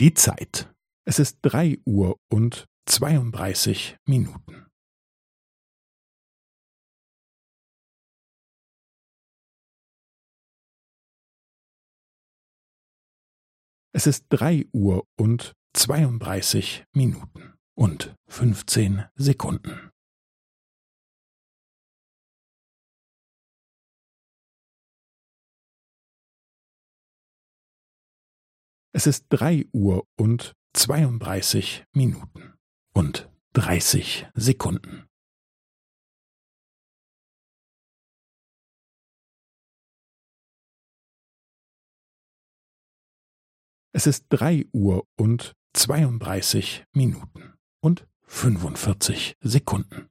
Die Zeit. Es ist drei Uhr und zweiunddreißig Minuten. Es ist drei Uhr und zweiunddreißig Minuten und fünfzehn Sekunden. Es ist drei Uhr und zweiunddreißig Minuten und dreißig Sekunden. Es ist drei Uhr und zweiunddreißig Minuten und fünfundvierzig Sekunden.